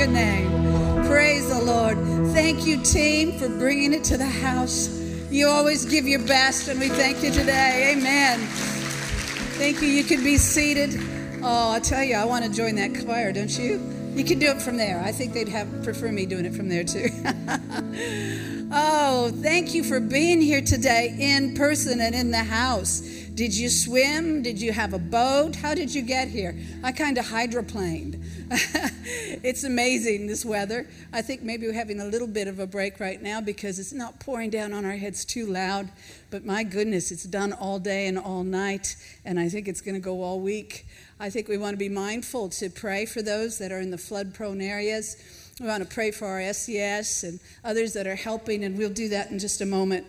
your name. Praise the Lord. Thank you, team, for bringing it to the house. You always give your best, and we thank you today. Amen. Thank you. You can be seated. Oh, I tell you, I want to join that choir, don't you? You can do it from there. I think they'd have prefer me doing it from there too. oh, thank you for being here today in person and in the house. Did you swim? Did you have a boat? How did you get here? I kind of hydroplaned. It's amazing, this weather. I think maybe we're having a little bit of a break right now because it's not pouring down on our heads too loud. But my goodness, it's done all day and all night, and I think it's going to go all week. I think we want to be mindful to pray for those that are in the flood prone areas. We want to pray for our SES and others that are helping, and we'll do that in just a moment.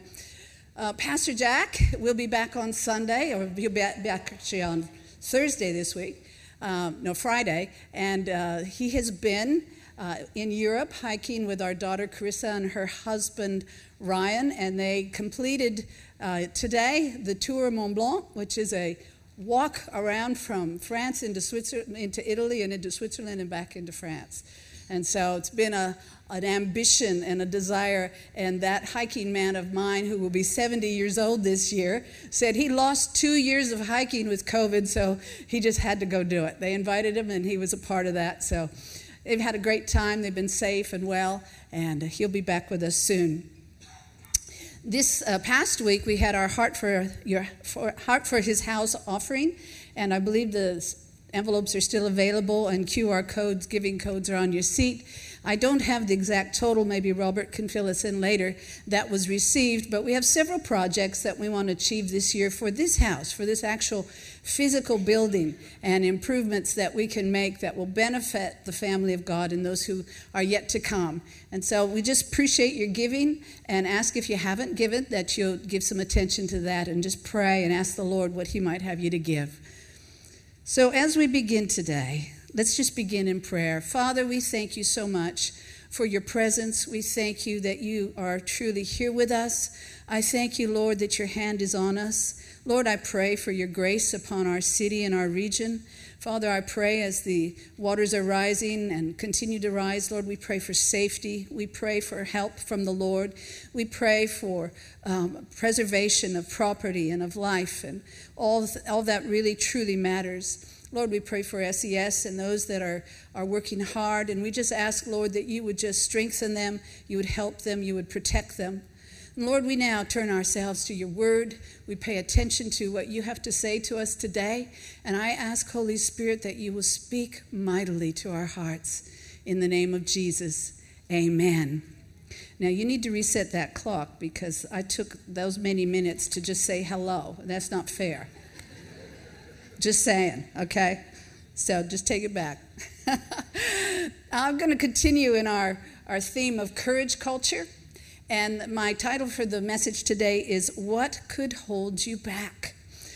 Uh, Pastor Jack will be back on Sunday, or he'll be back actually on Thursday this week, um, no, Friday. And uh, he has been uh, in Europe hiking with our daughter Carissa and her husband Ryan, and they completed uh, today the Tour Mont Blanc, which is a walk around from France into Switzerland, into Italy, and into Switzerland and back into France. And so it's been a, an ambition and a desire. And that hiking man of mine, who will be 70 years old this year, said he lost two years of hiking with COVID, so he just had to go do it. They invited him, and he was a part of that. So they've had a great time. They've been safe and well, and he'll be back with us soon. This uh, past week, we had our Heart for, your, for, Heart for His House offering, and I believe the Envelopes are still available, and QR codes, giving codes are on your seat. I don't have the exact total, maybe Robert can fill us in later, that was received, but we have several projects that we want to achieve this year for this house, for this actual physical building, and improvements that we can make that will benefit the family of God and those who are yet to come. And so we just appreciate your giving and ask if you haven't given that you'll give some attention to that and just pray and ask the Lord what He might have you to give. So, as we begin today, let's just begin in prayer. Father, we thank you so much for your presence. We thank you that you are truly here with us. I thank you, Lord, that your hand is on us. Lord, I pray for your grace upon our city and our region. Father, I pray as the waters are rising and continue to rise, Lord, we pray for safety. We pray for help from the Lord. We pray for um, preservation of property and of life, and all, all that really truly matters. Lord, we pray for SES and those that are, are working hard. And we just ask, Lord, that you would just strengthen them, you would help them, you would protect them. Lord, we now turn ourselves to your word. We pay attention to what you have to say to us today. And I ask, Holy Spirit, that you will speak mightily to our hearts. In the name of Jesus, amen. Now, you need to reset that clock because I took those many minutes to just say hello. That's not fair. just saying, okay? So just take it back. I'm going to continue in our, our theme of courage culture. And my title for the message today is What Could Hold You Back?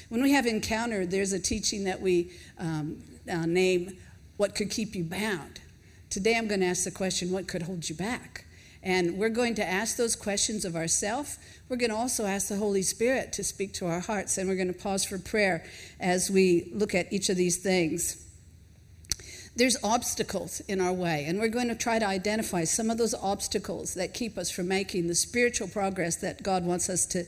When we have encounter, there's a teaching that we um, uh, name What Could Keep You Bound. Today I'm going to ask the question What could hold you back? And we're going to ask those questions of ourselves. We're going to also ask the Holy Spirit to speak to our hearts. And we're going to pause for prayer as we look at each of these things there's obstacles in our way, and we're going to try to identify some of those obstacles that keep us from making the spiritual progress that God wants us to,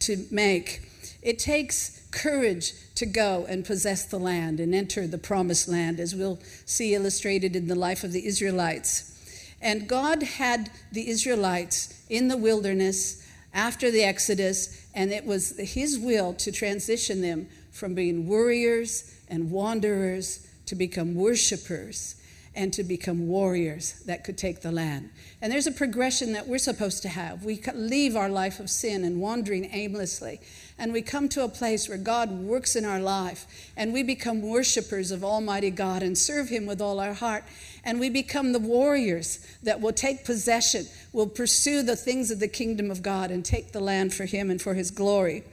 to make. It takes courage to go and possess the land and enter the promised land, as we'll see illustrated in the life of the Israelites. And God had the Israelites in the wilderness after the Exodus, and it was His will to transition them from being warriors and wanderers to become worshipers and to become warriors that could take the land. And there's a progression that we're supposed to have. We leave our life of sin and wandering aimlessly, and we come to a place where God works in our life, and we become worshipers of Almighty God and serve Him with all our heart. And we become the warriors that will take possession, will pursue the things of the kingdom of God, and take the land for Him and for His glory.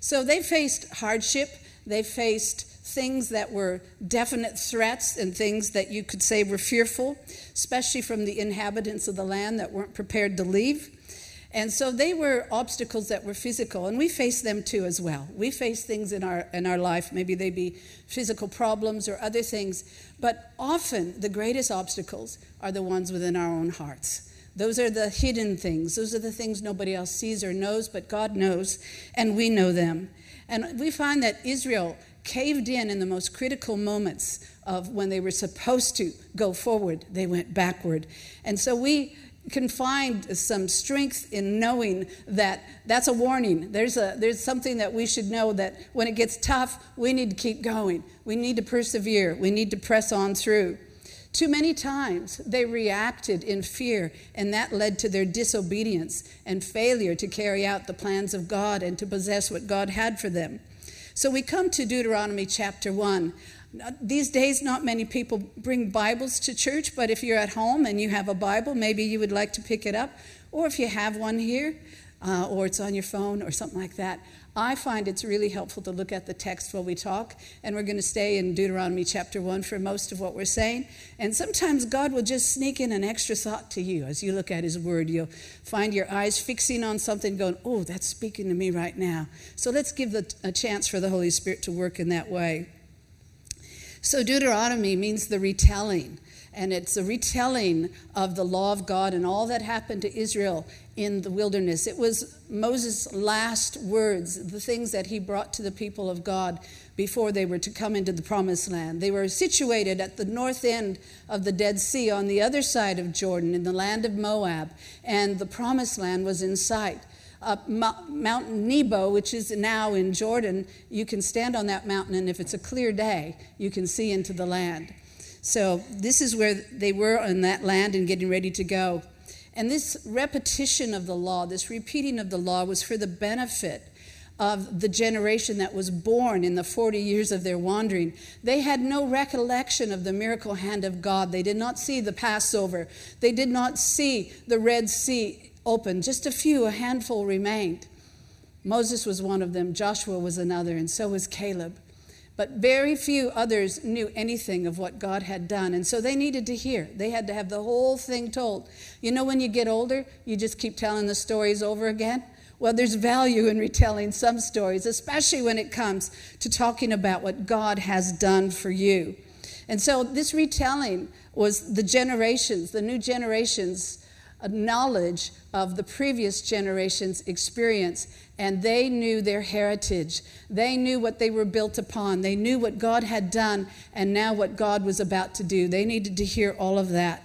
So they faced hardship, they faced things that were definite threats and things that you could say were fearful, especially from the inhabitants of the land that weren't prepared to leave. And so they were obstacles that were physical, and we face them too as well. We face things in our, in our life, maybe they be physical problems or other things, but often the greatest obstacles are the ones within our own hearts. Those are the hidden things. Those are the things nobody else sees or knows, but God knows, and we know them. And we find that Israel caved in in the most critical moments of when they were supposed to go forward, they went backward. And so we can find some strength in knowing that that's a warning. There's, a, there's something that we should know that when it gets tough, we need to keep going. We need to persevere. We need to press on through. Too many times they reacted in fear, and that led to their disobedience and failure to carry out the plans of God and to possess what God had for them. So we come to Deuteronomy chapter 1. These days, not many people bring Bibles to church, but if you're at home and you have a Bible, maybe you would like to pick it up. Or if you have one here, uh, or it's on your phone or something like that, I find it's really helpful to look at the text while we talk. And we're going to stay in Deuteronomy chapter 1 for most of what we're saying. And sometimes God will just sneak in an extra thought to you as you look at His Word. You'll find your eyes fixing on something, going, Oh, that's speaking to me right now. So let's give the, a chance for the Holy Spirit to work in that way. So, Deuteronomy means the retelling, and it's a retelling of the law of God and all that happened to Israel in the wilderness. It was Moses' last words, the things that he brought to the people of God before they were to come into the promised land. They were situated at the north end of the Dead Sea on the other side of Jordan in the land of Moab, and the promised land was in sight up Mount Nebo, which is now in Jordan. You can stand on that mountain, and if it's a clear day, you can see into the land. So, this is where they were on that land and getting ready to go. And this repetition of the law, this repeating of the law, was for the benefit of the generation that was born in the 40 years of their wandering. They had no recollection of the miracle hand of God. They did not see the Passover, they did not see the Red Sea open. Just a few, a handful remained. Moses was one of them, Joshua was another, and so was Caleb. But very few others knew anything of what God had done. And so they needed to hear. They had to have the whole thing told. You know, when you get older, you just keep telling the stories over again? Well, there's value in retelling some stories, especially when it comes to talking about what God has done for you. And so this retelling was the generations, the new generations knowledge of the previous generation's experience, and they knew their heritage. They knew what they were built upon. They knew what God had done, and now what God was about to do. They needed to hear all of that.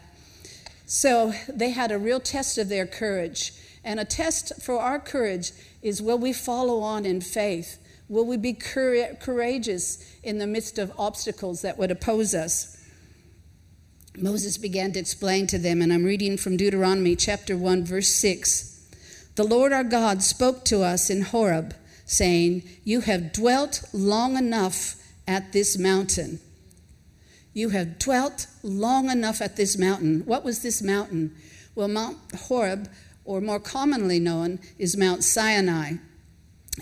So they had a real test of their courage. And a test for our courage is will we follow on in faith? Will we be courageous in the midst of obstacles that would oppose us? Moses began to explain to them, and I'm reading from Deuteronomy chapter 1, verse 6. The Lord our God spoke to us in Horeb, saying, You have dwelt long enough at this mountain. You have dwelt long enough at this mountain. What was this mountain? Well, Mount Horeb, or more commonly known, is Mount Sinai.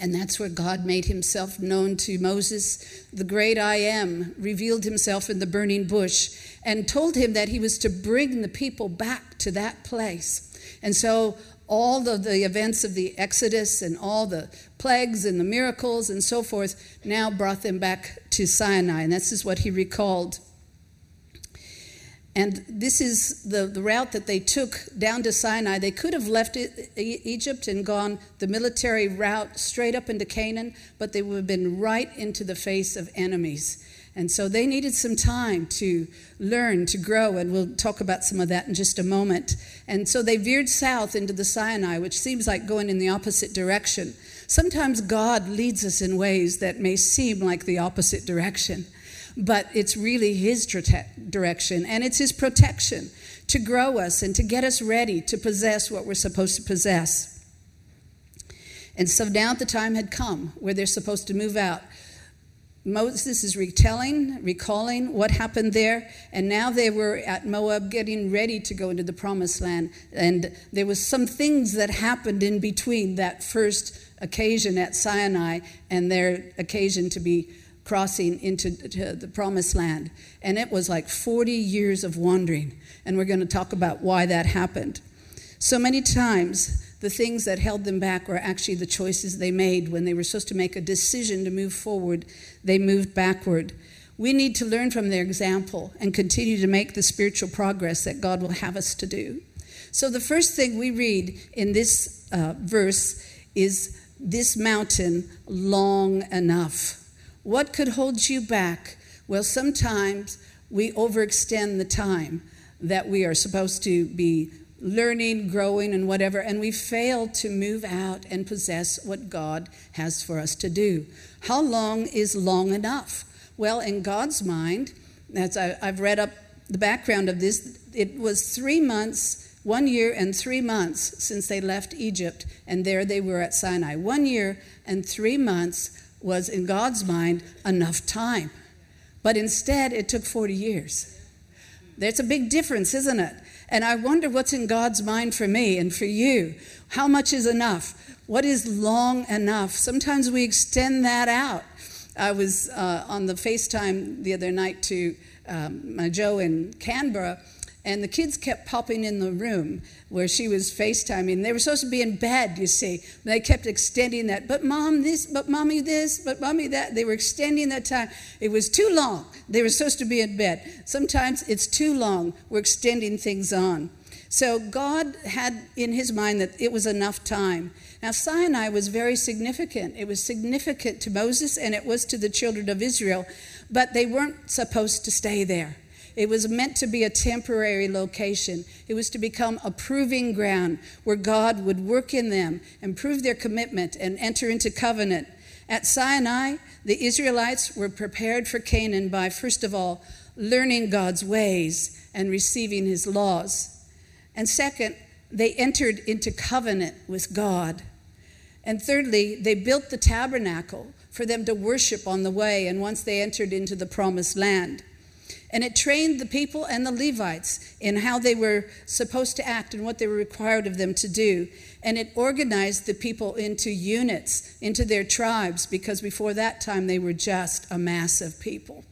And that's where God made himself known to Moses. The great I am revealed himself in the burning bush and told him that he was to bring the people back to that place. And so all of the events of the Exodus and all the plagues and the miracles and so forth now brought them back to Sinai. And this is what he recalled. And this is the, the route that they took down to Sinai. They could have left Egypt and gone the military route straight up into Canaan, but they would have been right into the face of enemies. And so they needed some time to learn, to grow, and we'll talk about some of that in just a moment. And so they veered south into the Sinai, which seems like going in the opposite direction. Sometimes God leads us in ways that may seem like the opposite direction, but it's really His direction and it's His protection to grow us and to get us ready to possess what we're supposed to possess. And so now the time had come where they're supposed to move out. Moses is retelling, recalling what happened there, and now they were at Moab getting ready to go into the promised land. And there was some things that happened in between that first occasion at Sinai and their occasion to be crossing into the promised land. And it was like 40 years of wandering, and we're going to talk about why that happened. So many times the things that held them back were actually the choices they made when they were supposed to make a decision to move forward. They moved backward. We need to learn from their example and continue to make the spiritual progress that God will have us to do. So, the first thing we read in this uh, verse is this mountain long enough. What could hold you back? Well, sometimes we overextend the time that we are supposed to be learning, growing, and whatever, and we fail to move out and possess what God has for us to do. How long is long enough? Well, in God's mind, as I, have read up the background of this, it was three months, one year and three months since they left Egypt, and there they were at Sinai. One year and three months was, in God's mind, enough time. But instead, it took 40 years. There's a big difference, isn't it? And I wonder what's in God's mind for me and for you. How much is enough? What is long enough? Sometimes we extend that out. I was uh, on the FaceTime the other night to um, my Joe in Canberra, and the kids kept popping in the room where she was FaceTiming. They were supposed to be in bed, you see. They kept extending that. But mom, this, but mommy, this, but mommy, that. They were extending that time. It was too long. They were supposed to be in bed. Sometimes it's too long. We're extending things on. So God had in his mind that it was enough time. Now, Sinai was very significant. It was significant to Moses and it was to the children of Israel, but they weren't supposed to stay there. It was meant to be a temporary location. It was to become a proving ground where God would work in them and prove their commitment and enter into covenant. At Sinai, the Israelites were prepared for Canaan by, first of all, learning God's ways and receiving his laws. And second, they entered into covenant with God. And thirdly, they built the tabernacle for them to worship on the way and once they entered into the promised land. And it trained the people and the Levites in how they were supposed to act and what they were required of them to do. And it organized the people into units, into their tribes, because before that time they were just a mass of people.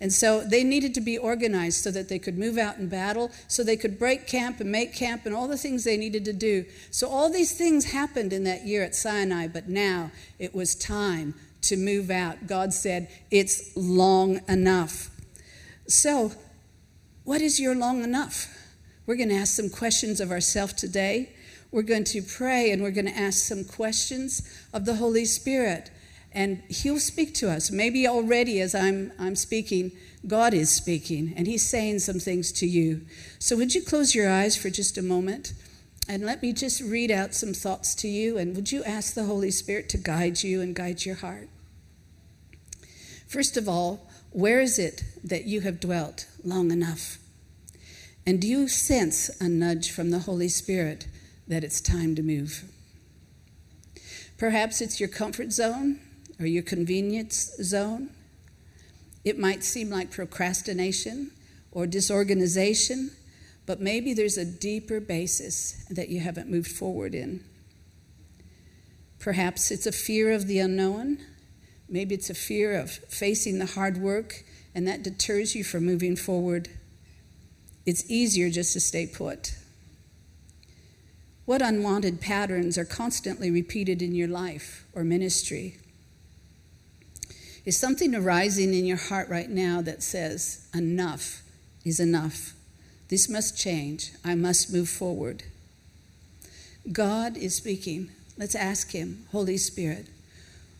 And so they needed to be organized so that they could move out in battle, so they could break camp and make camp and all the things they needed to do. So all these things happened in that year at Sinai, but now it was time to move out. God said, It's long enough. So, what is your long enough? We're going to ask some questions of ourselves today. We're going to pray and we're going to ask some questions of the Holy Spirit. And He'll speak to us. Maybe already as I'm, I'm speaking, God is speaking and He's saying some things to you. So, would you close your eyes for just a moment? And let me just read out some thoughts to you. And would you ask the Holy Spirit to guide you and guide your heart? First of all, where is it that you have dwelt long enough? And do you sense a nudge from the Holy Spirit that it's time to move? Perhaps it's your comfort zone or your convenience zone. It might seem like procrastination or disorganization, but maybe there's a deeper basis that you haven't moved forward in. Perhaps it's a fear of the unknown Maybe it's a fear of facing the hard work, and that deters you from moving forward. It's easier just to stay put. What unwanted patterns are constantly repeated in your life or ministry? Is something arising in your heart right now that says, enough is enough? This must change. I must move forward. God is speaking. Let's ask Him, Holy Spirit,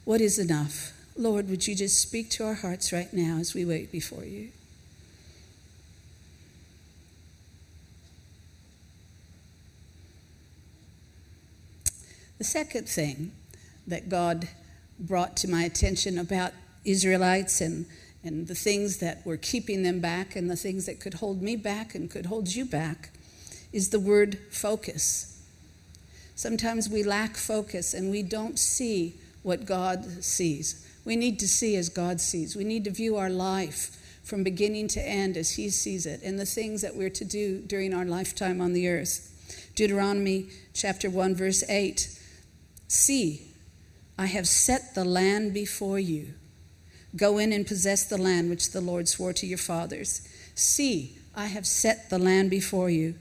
what is enough? Lord, would you just speak to our hearts right now as we wait before you? The second thing that God brought to my attention about Israelites and, and the things that were keeping them back and the things that could hold me back and could hold you back is the word focus. Sometimes we lack focus and we don't see what God sees. We need to see as God sees. We need to view our life from beginning to end as He sees it and the things that we're to do during our lifetime on the earth. Deuteronomy chapter 1, verse 8 See, I have set the land before you. Go in and possess the land which the Lord swore to your fathers. See, I have set the land before you.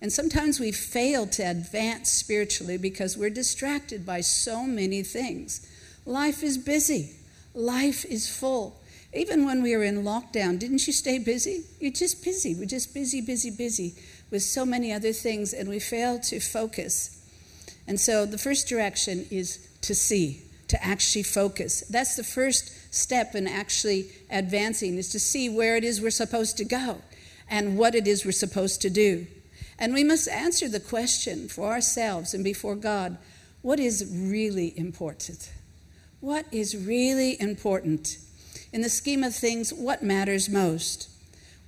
And sometimes we fail to advance spiritually because we're distracted by so many things. Life is busy, life is full. Even when we were in lockdown, didn't you stay busy? You're just busy. We're just busy, busy, busy with so many other things, and we fail to focus. And so the first direction is to see, to actually focus. That's the first step in actually advancing, is to see where it is we're supposed to go and what it is we're supposed to do. And we must answer the question for ourselves and before God what is really important? What is really important? In the scheme of things, what matters most?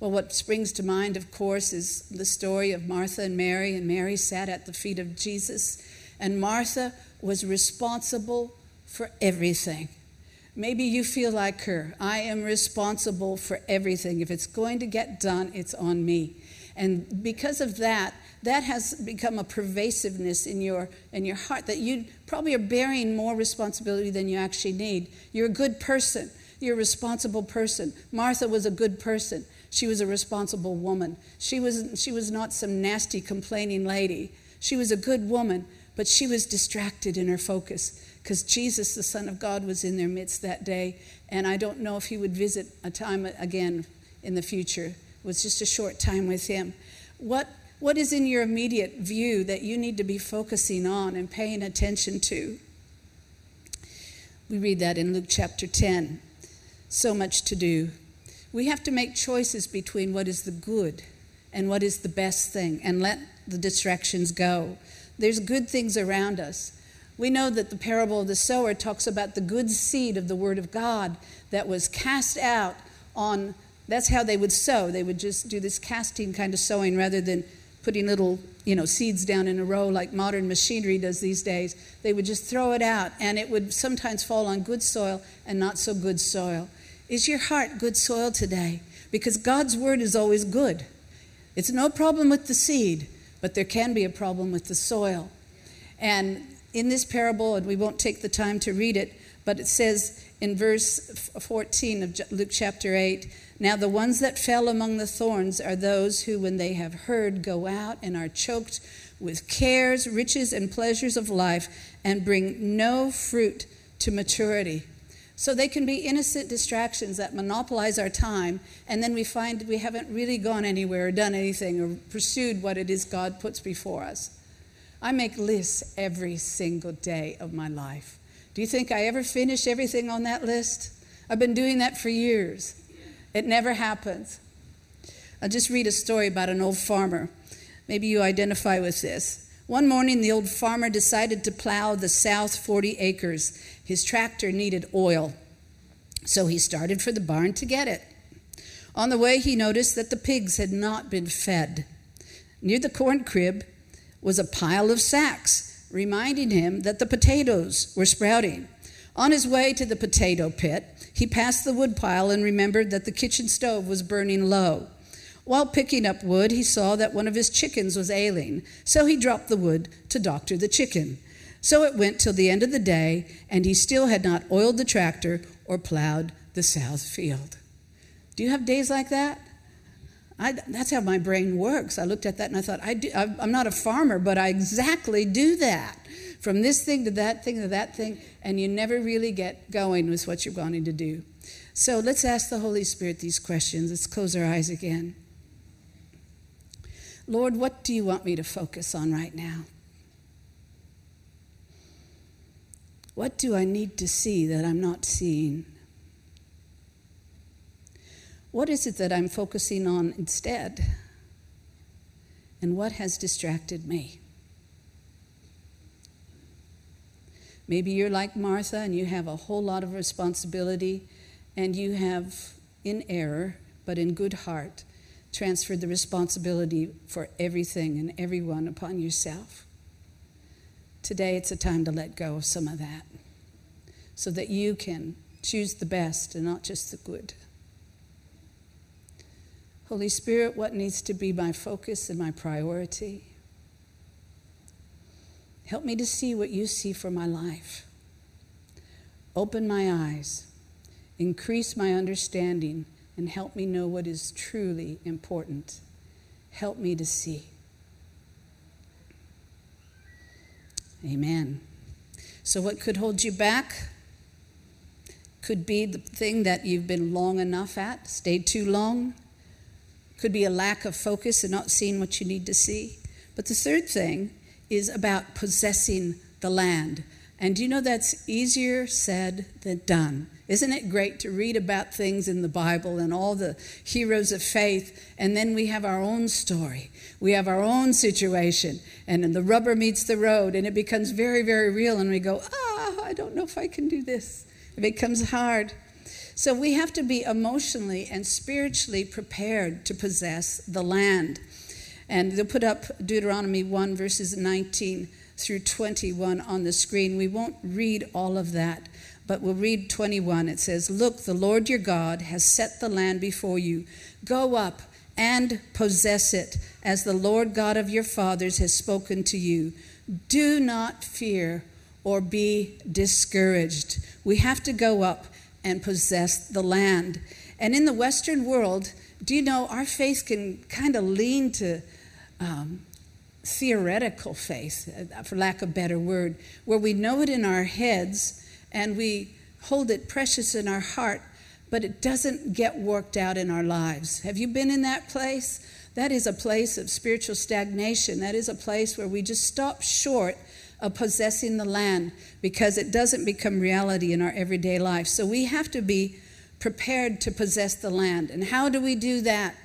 Well, what springs to mind, of course, is the story of Martha and Mary, and Mary sat at the feet of Jesus, and Martha was responsible for everything. Maybe you feel like her. I am responsible for everything. If it's going to get done, it's on me. And because of that, that has become a pervasiveness in your in your heart that you probably are bearing more responsibility than you actually need. You're a good person. You're a responsible person. Martha was a good person. She was a responsible woman. She was, she was not some nasty, complaining lady. She was a good woman, but she was distracted in her focus because Jesus, the Son of God, was in their midst that day. And I don't know if he would visit a time again in the future. It was just a short time with him. What, what is in your immediate view that you need to be focusing on and paying attention to? We read that in Luke chapter 10 so much to do. We have to make choices between what is the good and what is the best thing and let the distractions go. There's good things around us. We know that the parable of the sower talks about the good seed of the word of God that was cast out on that's how they would sow. They would just do this casting kind of sowing rather than putting little, you know, seeds down in a row like modern machinery does these days. They would just throw it out and it would sometimes fall on good soil and not so good soil. Is your heart good soil today? Because God's word is always good. It's no problem with the seed, but there can be a problem with the soil. And in this parable, and we won't take the time to read it, but it says in verse 14 of Luke chapter 8 Now the ones that fell among the thorns are those who, when they have heard, go out and are choked with cares, riches, and pleasures of life, and bring no fruit to maturity. So they can be innocent distractions that monopolize our time, and then we find we haven't really gone anywhere or done anything or pursued what it is God puts before us. I make lists every single day of my life. Do you think I ever finish everything on that list? I've been doing that for years. It never happens. I'll just read a story about an old farmer. Maybe you identify with this. One morning, the old farmer decided to plow the south 40 acres. His tractor needed oil, so he started for the barn to get it. On the way, he noticed that the pigs had not been fed. Near the corn crib was a pile of sacks, reminding him that the potatoes were sprouting. On his way to the potato pit, he passed the woodpile and remembered that the kitchen stove was burning low. While picking up wood, he saw that one of his chickens was ailing, so he dropped the wood to doctor the chicken. So it went till the end of the day, and he still had not oiled the tractor or plowed the south field. Do you have days like that? I, that's how my brain works. I looked at that and I thought, I do, I'm not a farmer, but I exactly do that. From this thing to that thing to that thing, and you never really get going with what you're wanting to do. So let's ask the Holy Spirit these questions. Let's close our eyes again. Lord, what do you want me to focus on right now? What do I need to see that I'm not seeing? What is it that I'm focusing on instead? And what has distracted me? Maybe you're like Martha and you have a whole lot of responsibility and you have, in error, but in good heart, transferred the responsibility for everything and everyone upon yourself. Today, it's a time to let go of some of that so that you can choose the best and not just the good. Holy Spirit, what needs to be my focus and my priority? Help me to see what you see for my life. Open my eyes, increase my understanding and help me know what is truly important. Help me to see. Amen. So, what could hold you back? Could be the thing that you've been long enough at, stayed too long. Could be a lack of focus and not seeing what you need to see. But the third thing is about possessing the land. And you know that's easier said than done. Isn't it great to read about things in the Bible and all the heroes of faith, and then we have our own story? We have our own situation, and then the rubber meets the road, and it becomes very, very real, and we go, ah, I don't know if I can do this. It becomes hard. So we have to be emotionally and spiritually prepared to possess the land. And they'll put up Deuteronomy 1, verses 19 through 21 on the screen. We won't read all of that, but we'll read 21. It says, Look, the Lord your God has set the land before you. Go up and possess it, as the Lord God of your fathers has spoken to you. Do not fear or be discouraged. We have to go up and possess the land. And in the Western world, do you know our faith can kind of lean to um, theoretical faith, uh, for lack of a better word, where we know it in our heads and we hold it precious in our heart, but it doesn't get worked out in our lives. Have you been in that place? That is a place of spiritual stagnation. That is a place where we just stop short of possessing the land because it doesn't become reality in our everyday life. So we have to be prepared to possess the land. And how do we do that?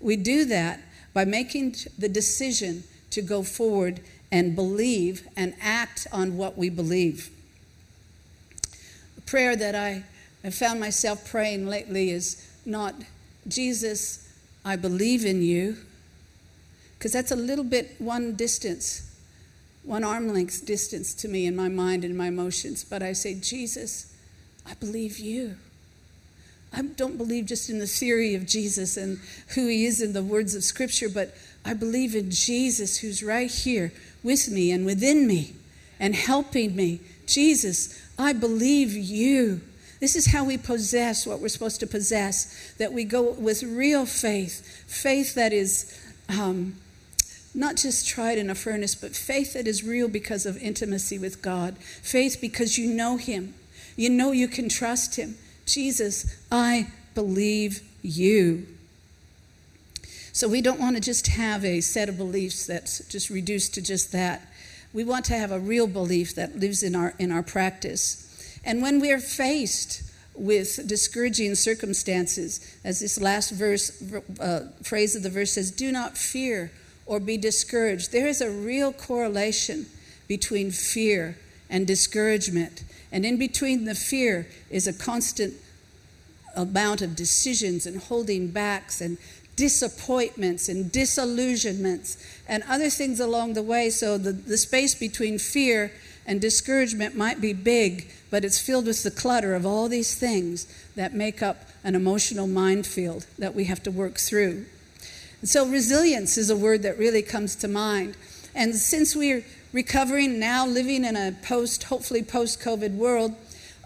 We do that by making the decision to go forward and believe and act on what we believe. A prayer that I have found myself praying lately is not, Jesus, I believe in you, because that's a little bit one distance one arm length distance to me in my mind and my emotions, but I say, Jesus, I believe you. I don't believe just in the theory of Jesus and who he is in the words of Scripture, but I believe in Jesus who's right here with me and within me and helping me. Jesus, I believe you. This is how we possess what we're supposed to possess, that we go with real faith, faith that is um, not just tried in a furnace, but faith that is real because of intimacy with God. Faith because you know Him. You know you can trust Him. Jesus, I believe you. So we don't want to just have a set of beliefs that's just reduced to just that. We want to have a real belief that lives in our, in our practice. And when we are faced with discouraging circumstances, as this last verse, uh, phrase of the verse says, do not fear or be discouraged. There is a real correlation between fear and discouragement. And in between the fear is a constant amount of decisions and holding backs and disappointments and disillusionments and other things along the way. So the, the space between fear and discouragement might be big, but it's filled with the clutter of all these things that make up an emotional minefield that we have to work through. And So, resilience is a word that really comes to mind. And since we're recovering now, living in a post, hopefully post COVID world,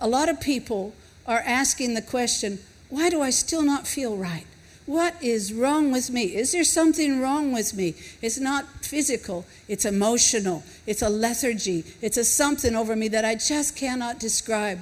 a lot of people are asking the question why do I still not feel right? What is wrong with me? Is there something wrong with me? It's not physical, it's emotional, it's a lethargy, it's a something over me that I just cannot describe.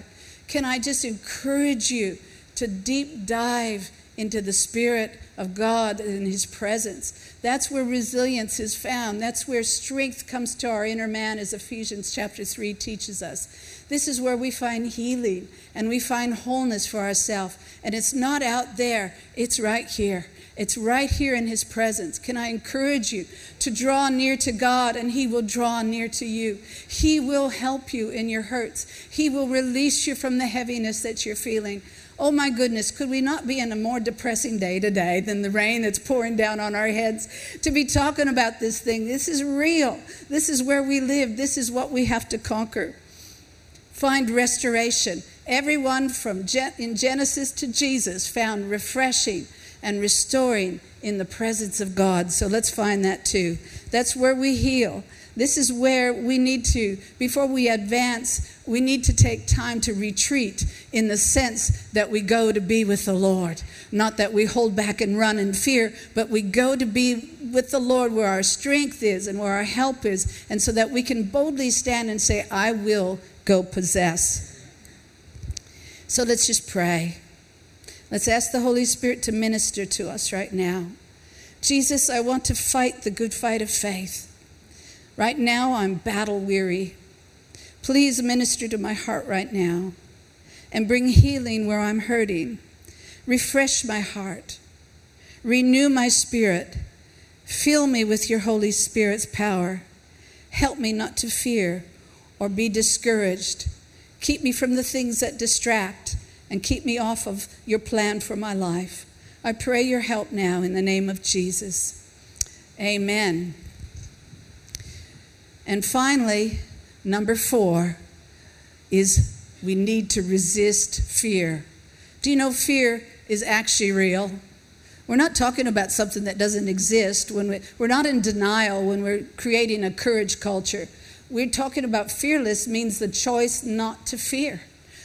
Can I just encourage you to deep dive into the Spirit of God and His presence. That's where resilience is found. That's where strength comes to our inner man, as Ephesians chapter 3 teaches us. This is where we find healing and we find wholeness for ourselves. And it's not out there, it's right here. It's right here in His presence. Can I encourage you to draw near to God and He will draw near to you? He will help you in your hurts, He will release you from the heaviness that you're feeling. Oh my goodness, could we not be in a more depressing day today than the rain that's pouring down on our heads to be talking about this thing? This is real. This is where we live. This is what we have to conquer. Find restoration. Everyone from Gen- in Genesis to Jesus found refreshing and restoring in the presence of God. So let's find that too. That's where we heal. This is where we need to, before we advance, we need to take time to retreat in the sense that we go to be with the Lord. Not that we hold back and run in fear, but we go to be with the Lord where our strength is and where our help is, and so that we can boldly stand and say, I will go possess. So let's just pray. Let's ask the Holy Spirit to minister to us right now. Jesus, I want to fight the good fight of faith. Right now, I'm battle weary. Please minister to my heart right now and bring healing where I'm hurting. Refresh my heart. Renew my spirit. Fill me with your Holy Spirit's power. Help me not to fear or be discouraged. Keep me from the things that distract and keep me off of your plan for my life. I pray your help now in the name of Jesus. Amen. And finally, number four is we need to resist fear. Do you know fear is actually real? We're not talking about something that doesn't exist when we, we're not in denial when we're creating a courage culture. We're talking about fearless means the choice not to fear.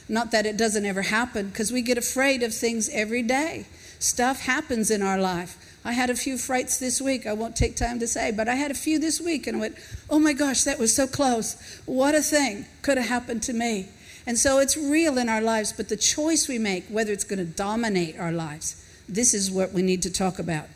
Not that it doesn't ever happen, because we get afraid of things every day. Stuff happens in our life. I had a few frights this week. I won't take time to say, but I had a few this week and I went, oh my gosh, that was so close. What a thing could have happened to me. And so it's real in our lives, but the choice we make, whether it's going to dominate our lives, this is what we need to talk about.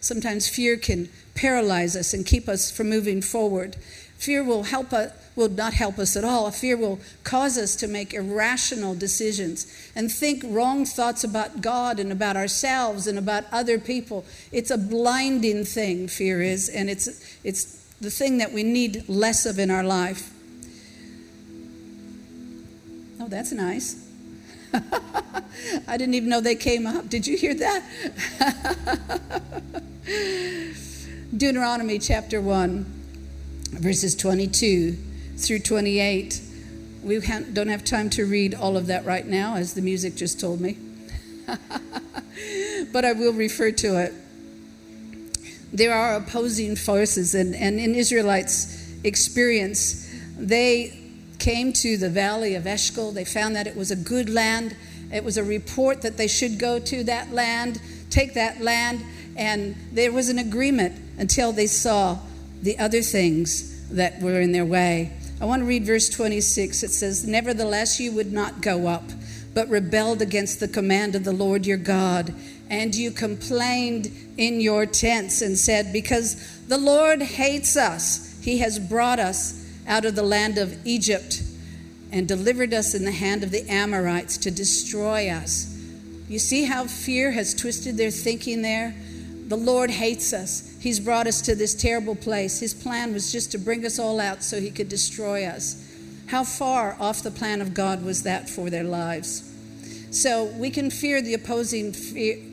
Sometimes fear can paralyze us and keep us from moving forward. Fear will help us, will not help us at all. Fear will cause us to make irrational decisions and think wrong thoughts about God and about ourselves and about other people. It's a blinding thing, fear is, and it's, it's the thing that we need less of in our life. Oh, that's nice. I didn't even know they came up. Did you hear that? Deuteronomy chapter 1, verses 22 through 28. We don't have time to read all of that right now, as the music just told me. but I will refer to it. There are opposing forces, and, and in Israelites' experience, they came to the valley of Eshcol. They found that it was a good land. It was a report that they should go to that land, take that land, and there was an agreement until they saw the other things that were in their way. I want to read verse 26. It says, Nevertheless, you would not go up, but rebelled against the command of the Lord your God. And you complained in your tents and said, Because the Lord hates us, he has brought us out of the land of Egypt and delivered us in the hand of the Amorites to destroy us. You see how fear has twisted their thinking there? The Lord hates us. He's brought us to this terrible place. His plan was just to bring us all out so he could destroy us. How far off the plan of God was that for their lives? So we can fear the opposing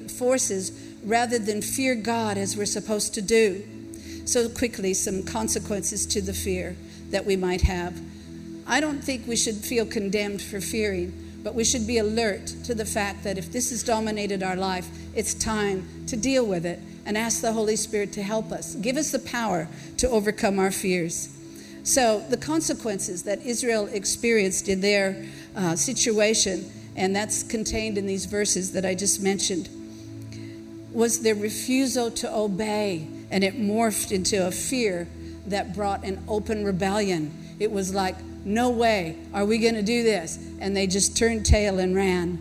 forces rather than fear God as we're supposed to do. So, quickly, some consequences to the fear that we might have. I don't think we should feel condemned for fearing, but we should be alert to the fact that if this has dominated our life, it's time to deal with it and ask the Holy Spirit to help us. Give us the power to overcome our fears. So, the consequences that Israel experienced in their uh, situation, and that's contained in these verses that I just mentioned, was their refusal to obey, and it morphed into a fear that brought an open rebellion. It was like, no way are we going to do this. And they just turned tail and ran.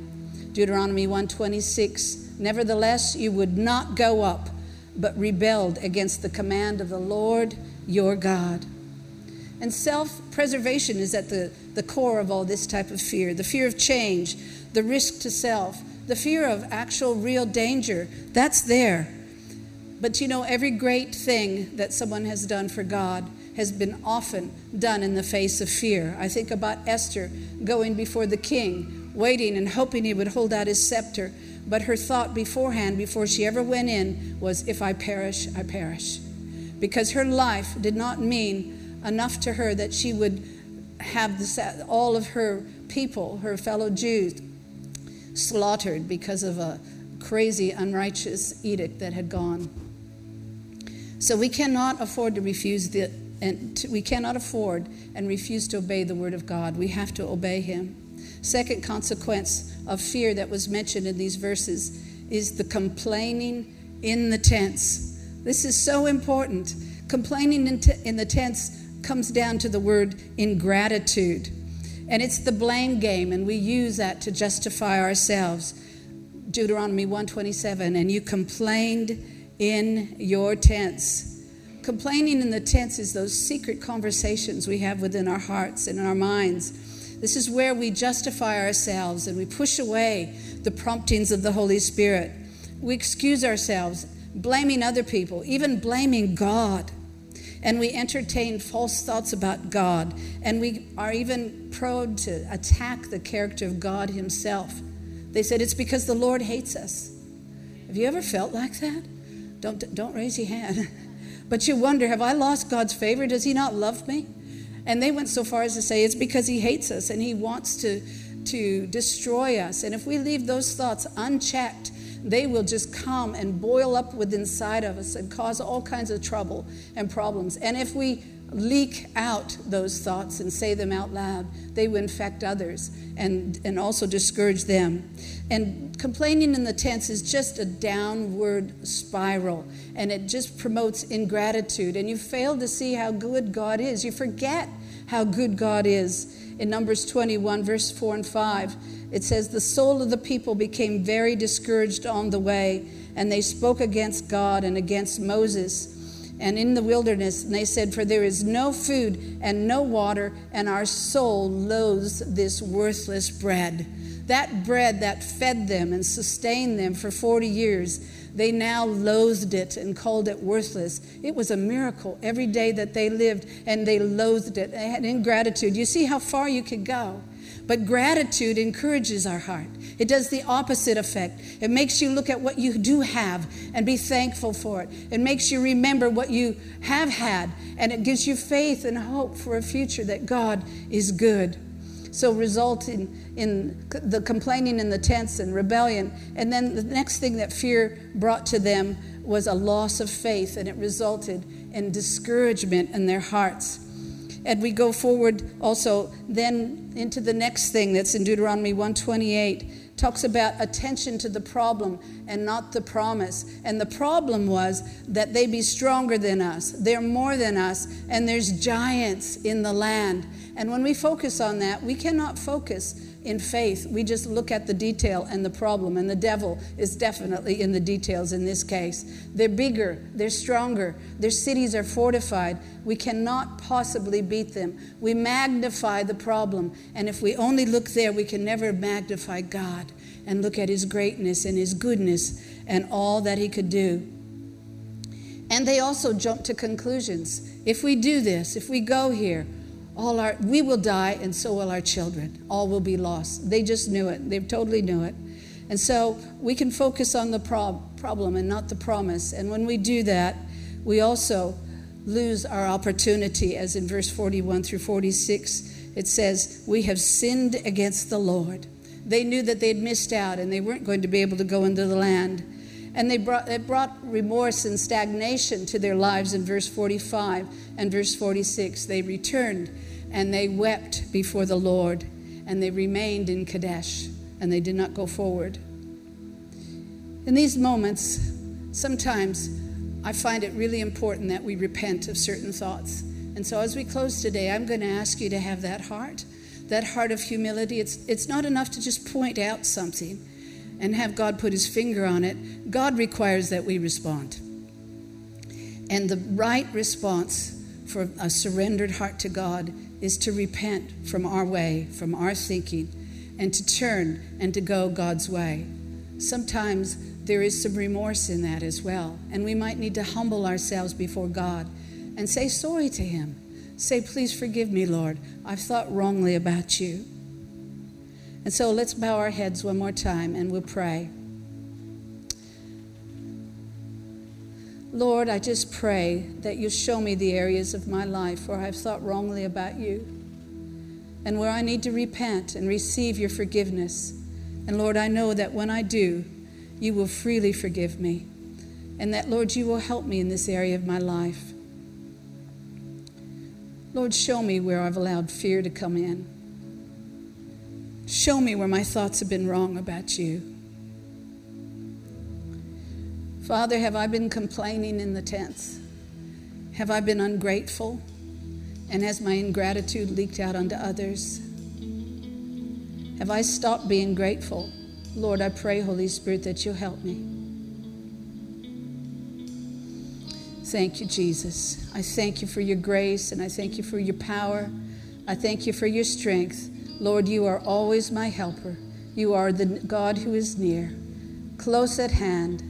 Deuteronomy 126 Nevertheless, you would not go up but rebelled against the command of the Lord your God. And self preservation is at the, the core of all this type of fear the fear of change, the risk to self, the fear of actual real danger. That's there. But you know, every great thing that someone has done for God has been often done in the face of fear. I think about Esther going before the king, waiting and hoping he would hold out his scepter but her thought beforehand, before she ever went in, was, If I perish, I perish. Because her life did not mean enough to her that she would have this, all of her people, her fellow Jews, slaughtered because of a crazy, unrighteous edict that had gone. So we cannot afford to refuse the and we cannot afford and refuse to obey the word of God. We have to obey him. Second consequence of fear that was mentioned in these verses is the complaining in the tents. This is so important. Complaining in, t- in the tents comes down to the word ingratitude. And it's the blame game, and we use that to justify ourselves. Deuteronomy 127, and you complained in your tents. Complaining in the tents is those secret conversations we have within our hearts and in our minds. This is where we justify ourselves and we push away the promptings of the Holy Spirit. We excuse ourselves, blaming other people, even blaming God. And we entertain false thoughts about God. And we are even prone to attack the character of God Himself. They said it's because the Lord hates us. Have you ever felt like that? Don't, don't raise your hand. But you wonder, have I lost God's favor? Does He not love me? And they went so far as to say it's because He hates us and He wants to, to destroy us. And if we leave those thoughts unchecked, they will just come and boil up within inside of us and cause all kinds of trouble and problems. And if we leak out those thoughts and say them out loud, they will infect others and, and also discourage them. And complaining in the tents is just a downward spiral, and it just promotes ingratitude. And you fail to see how good God is. You forget how good God is. In Numbers 21, verse 4 and 5, it says, The soul of the people became very discouraged on the way, and they spoke against God and against Moses and in the wilderness. And they said, For there is no food and no water, and our soul loathes this worthless bread. That bread that fed them and sustained them for 40 years, they now loathed it and called it worthless. It was a miracle every day that they lived, and they loathed it. They had ingratitude. You see how far you could go. But gratitude encourages our heart. It does the opposite effect. It makes you look at what you do have and be thankful for it. It makes you remember what you have had, and it gives you faith and hope for a future that God is good. So, resulting in the complaining in the tents and rebellion. And then the next thing that fear brought to them was a loss of faith, and it resulted in discouragement in their hearts. And we go forward also then into the next thing that's in Deuteronomy 128 talks about attention to the problem and not the promise. And the problem was that they be stronger than us. They're more than us, and there's giants in the land. And when we focus on that, we cannot focus in faith, we just look at the detail and the problem, and the devil is definitely in the details in this case. They're bigger, they're stronger, their cities are fortified. We cannot possibly beat them. We magnify the problem, and if we only look there, we can never magnify God and look at his greatness and his goodness and all that he could do. And they also jump to conclusions. If we do this, if we go here, all our we will die and so will our children. All will be lost. They just knew it. They totally knew it. And so we can focus on the prob- problem and not the promise. And when we do that we also lose our opportunity as in verse 41 through 46 it says we have sinned against the lord. They knew that they'd missed out and they weren't going to be able to go into the land and they brought, it brought remorse and stagnation to their lives in verse 45 and verse 46. They returned and they wept before the Lord, and they remained in Kadesh, and they did not go forward. In these moments, sometimes I find it really important that we repent of certain thoughts. And so as we close today, I'm going to ask you to have that heart, that heart of humility. It's, it's not enough to just point out something and have God put his finger on it, God requires that we respond. And the right response for a surrendered heart to God is to repent from our way, from our thinking, and to turn and to go God's way. Sometimes there is some remorse in that as well, and we might need to humble ourselves before God and say sorry to Him. Say, Please forgive me, Lord. I've thought wrongly about you. And so let's bow our heads one more time and we'll pray. Lord, I just pray that you show me the areas of my life where I've thought wrongly about you and where I need to repent and receive your forgiveness. And Lord, I know that when I do, you will freely forgive me. And that, Lord, you will help me in this area of my life. Lord, show me where I've allowed fear to come in. Show me where my thoughts have been wrong about you. Father, have I been complaining in the tents? Have I been ungrateful? And has my ingratitude leaked out onto others? Have I stopped being grateful? Lord, I pray, Holy Spirit, that you'll help me. Thank you, Jesus. I thank you for your grace and I thank you for your power. I thank you for your strength. Lord, you are always my helper. You are the God who is near, close at hand.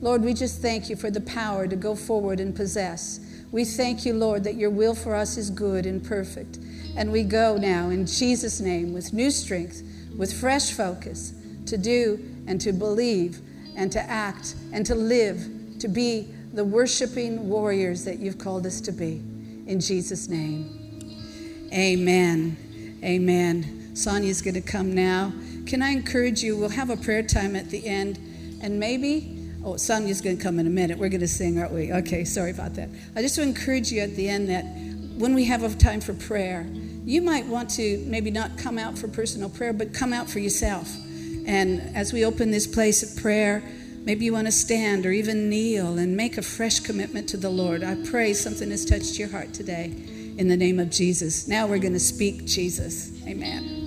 Lord, we just thank you for the power to go forward and possess. We thank you, Lord, that your will for us is good and perfect. And we go now in Jesus' name with new strength, with fresh focus to do and to believe and to act and to live, to be the worshiping warriors that you've called us to be. In Jesus' name. Amen. Amen. Sonia's going to come now. Can I encourage you? We'll have a prayer time at the end, and maybe, oh, Sonia's going to come in a minute. We're going to sing, aren't we? Okay, sorry about that. I just encourage you at the end that when we have a time for prayer, you might want to maybe not come out for personal prayer, but come out for yourself. And as we open this place of prayer, maybe you want to stand or even kneel and make a fresh commitment to the Lord. I pray something has touched your heart today in the name of Jesus. Now we're going to speak Jesus. Amen.